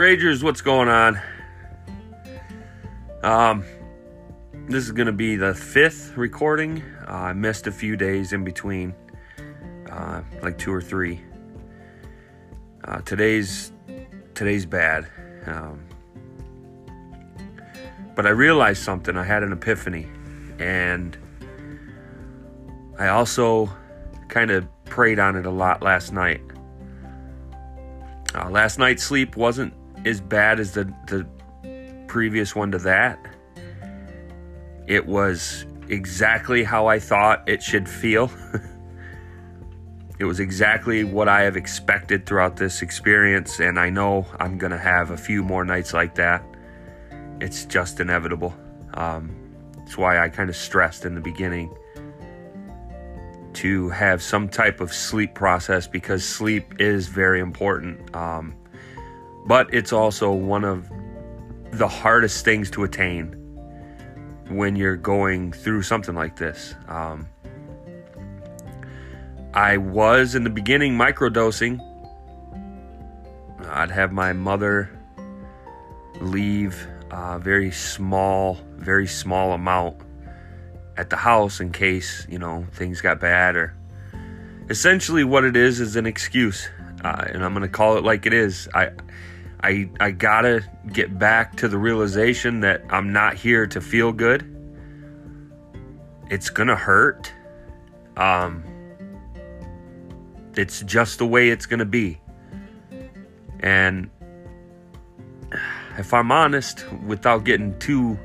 Ragers, what's going on? Um, this is going to be the fifth recording. Uh, I missed a few days in between, uh, like two or three. Uh, today's today's bad, um, but I realized something. I had an epiphany, and I also kind of prayed on it a lot last night. Uh, last night's sleep wasn't as bad as the, the previous one to that. It was exactly how I thought it should feel. it was exactly what I have expected throughout this experience, and I know I'm going to have a few more nights like that. It's just inevitable. Um, why I kind of stressed in the beginning to have some type of sleep process because sleep is very important. Um, but it's also one of the hardest things to attain when you're going through something like this. Um, I was in the beginning microdosing. I'd have my mother leave a very small, very small amount at the house in case you know things got bad or essentially what it is is an excuse uh, and i'm going to call it like it is. I i i gotta get back to the realization that i'm not here to feel good. It's gonna hurt. Um it's just the way it's gonna be. And if i'm honest without getting too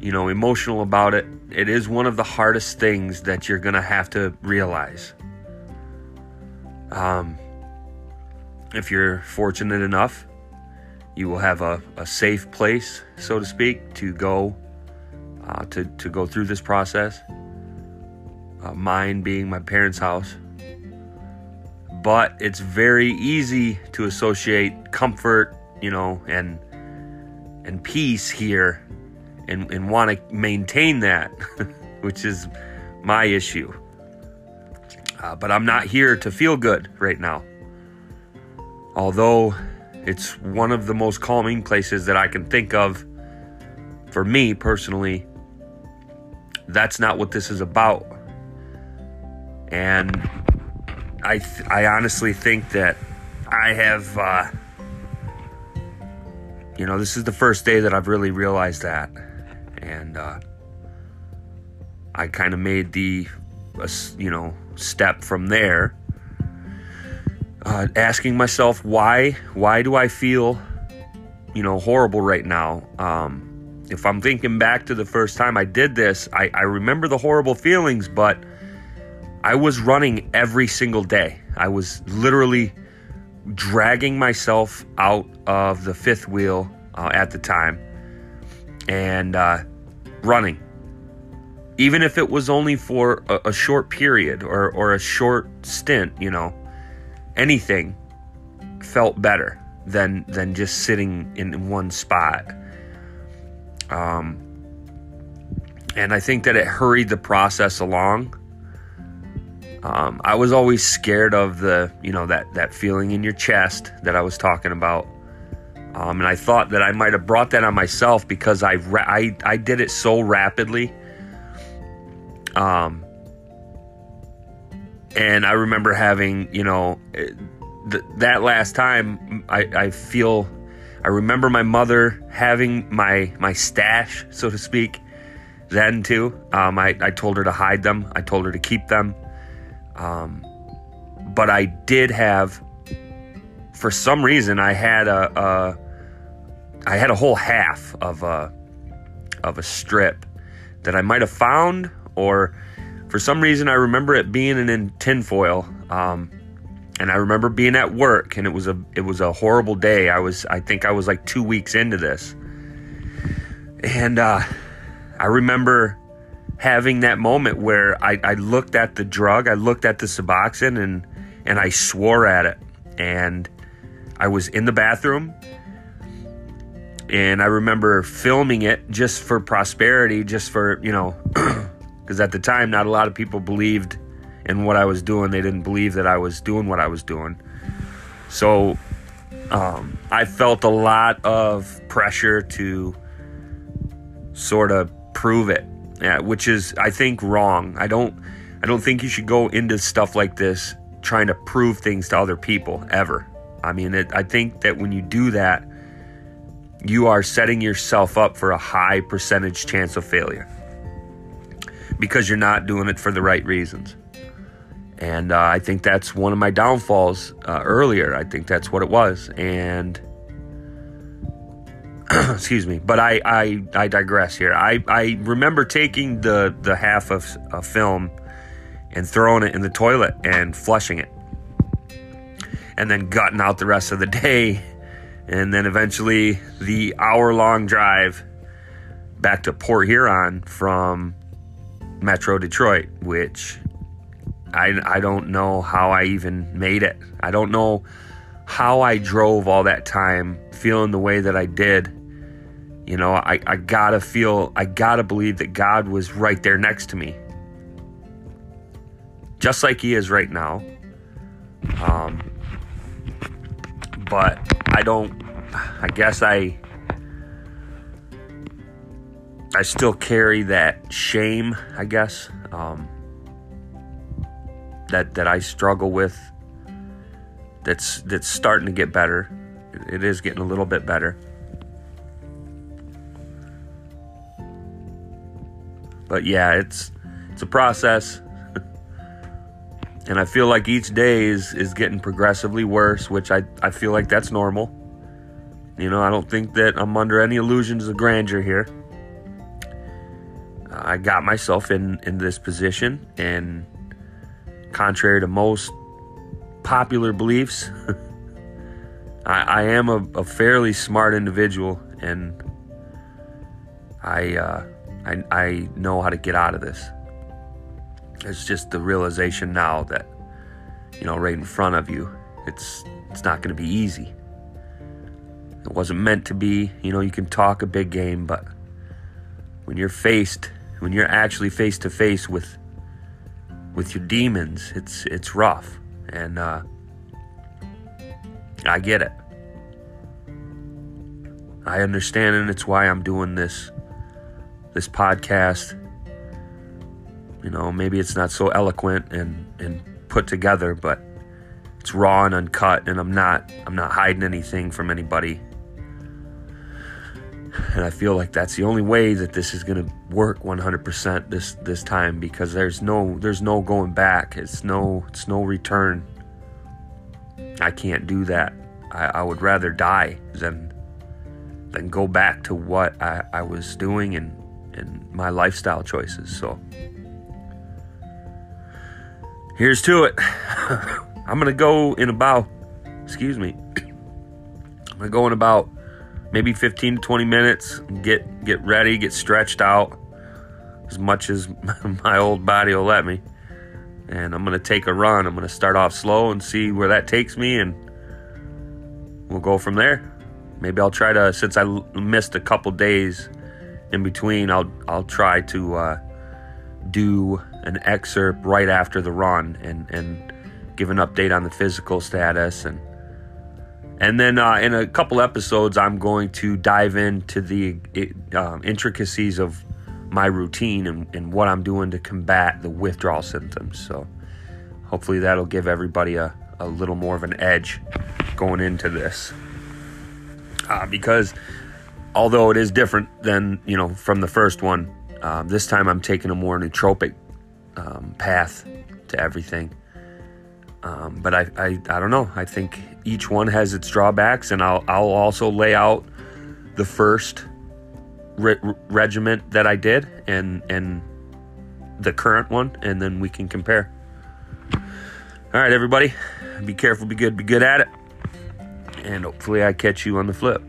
you know emotional about it it is one of the hardest things that you're to have to realize. Um, if you're fortunate enough, you will have a, a safe place, so to speak, to go uh, to, to go through this process. Uh, mine being my parents' house. But it's very easy to associate comfort, you know, and and peace here and, and want to maintain that, which is my issue. Uh, but I'm not here to feel good right now. Although it's one of the most calming places that I can think of for me personally, that's not what this is about. And I, th- I honestly think that I have, uh, you know, this is the first day that I've really realized that and uh, I kind of made the uh, you know step from there, uh, asking myself why why do I feel you know horrible right now. Um, if I'm thinking back to the first time I did this, I, I remember the horrible feelings, but I was running every single day. I was literally dragging myself out of the fifth wheel uh, at the time and uh, running. Even if it was only for a, a short period or, or a short stint, you know, anything felt better than than just sitting in one spot. Um, and I think that it hurried the process along. Um, I was always scared of the, you know, that that feeling in your chest that I was talking about. Um, and I thought that I might have brought that on myself because I, ra- I, I did it so rapidly. Um, and I remember having, you know, eh, th- that last time, I, I feel, I remember my mother having my, my stash, so to speak, then too. Um, I, I told her to hide them, I told her to keep them. Um, but I did have, for some reason, I had a, a I had a whole half of a of a strip that I might have found, or for some reason I remember it being in tinfoil. Um, and I remember being at work, and it was a it was a horrible day. I was I think I was like two weeks into this, and uh, I remember having that moment where I, I looked at the drug, I looked at the Suboxone, and and I swore at it, and I was in the bathroom and I remember filming it just for prosperity, just for, you know, because at the time, not a lot of people believed in what I was doing. They didn't believe that I was doing what I was doing. So um, I felt a lot of pressure to sort of prove it, yeah, which is I think wrong. I don't I don't think you should go into stuff like this trying to prove things to other people ever. I mean, it, I think that when you do that, you are setting yourself up for a high percentage chance of failure because you're not doing it for the right reasons. And uh, I think that's one of my downfalls uh, earlier. I think that's what it was. And excuse me, but I, I, I digress here. I, I remember taking the, the half of a film and throwing it in the toilet and flushing it. And then gutting out the rest of the day. And then eventually the hour long drive back to Port Huron from Metro Detroit, which I, I don't know how I even made it. I don't know how I drove all that time feeling the way that I did. You know, I, I gotta feel, I gotta believe that God was right there next to me. Just like He is right now. Um, but I don't, I guess I, I still carry that shame, I guess. Um, that that I struggle with that's that's starting to get better. It is getting a little bit better. But yeah, it's it's a process. and I feel like each day is is getting progressively worse, which I I feel like that's normal. You know, I don't think that I'm under any illusions of grandeur here. I got myself in in this position and contrary to most popular beliefs, I, I, am a, a, fairly smart individual, and I, uh, I I know how to get out of this. It's just the realization now that you know right in front of you, it's it's not going to be easy. It wasn't meant to be. You know, you can talk a big game, but when you're faced, when you're actually face to face with with your demons, it's it's rough, and uh, I get it. I understand, and it's why I'm doing this this podcast. You know, maybe it's not so eloquent and and put together, but it's raw and uncut, and I'm not I'm not hiding anything from anybody and I feel like that's the only way that this is going to work 100% this this time because there's no there's no going back. It's no it's no return. I can't do that. I, I would rather die than than go back to what I, I was doing and and my lifestyle choices. So here's to it. I'm gonna go in about excuse me. I'm gonna go in about maybe 15 to 20 minutes, get get ready, get stretched out as much as my old body will let me. And I'm to take a run. I'm to start off slow and see where that takes me and we'll go from there. Maybe I'll try to since I missed a couple days in between, I'll I'll try to uh, do an excerpt right after the run and and give an update on the physical status and and then uh, in a couple episodes, I'm going to dive into the uh, intricacies of my routine and, and, what I'm doing to combat the withdrawal symptoms. So hopefully that'll give everybody a, a little more of an edge going into this. Uh, because although it is different than, you know, from the first one, um, this time I'm taking a more nootropic um, path to everything. Um, but I, I, I don't know. I think each one has its drawbacks, and I'll, I'll also lay out the first re- regiment that I did and and the current one, and then we can compare. All right, everybody, be careful, be good, be good at it, and hopefully I catch you on the flip.